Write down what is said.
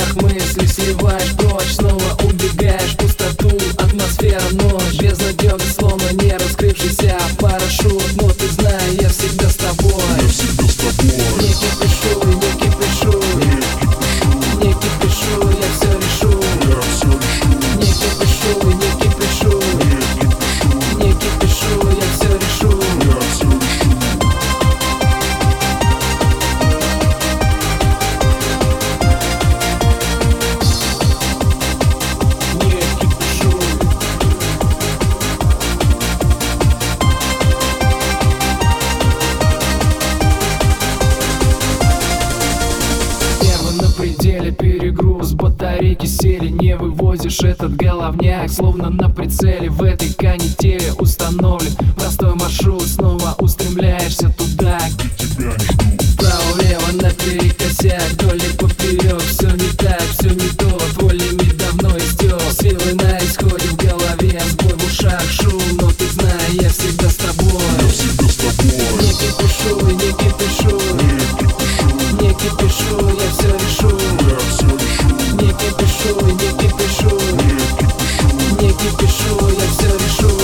всех мыслей сливаешь прочь Снова убегаешь. Реки сели Не вывозишь этот головняк Словно на прицеле в этой канителе установлен. Простой маршрут, снова устремляешься кипишуй, не кипишуй Не кипишуй, я все решу.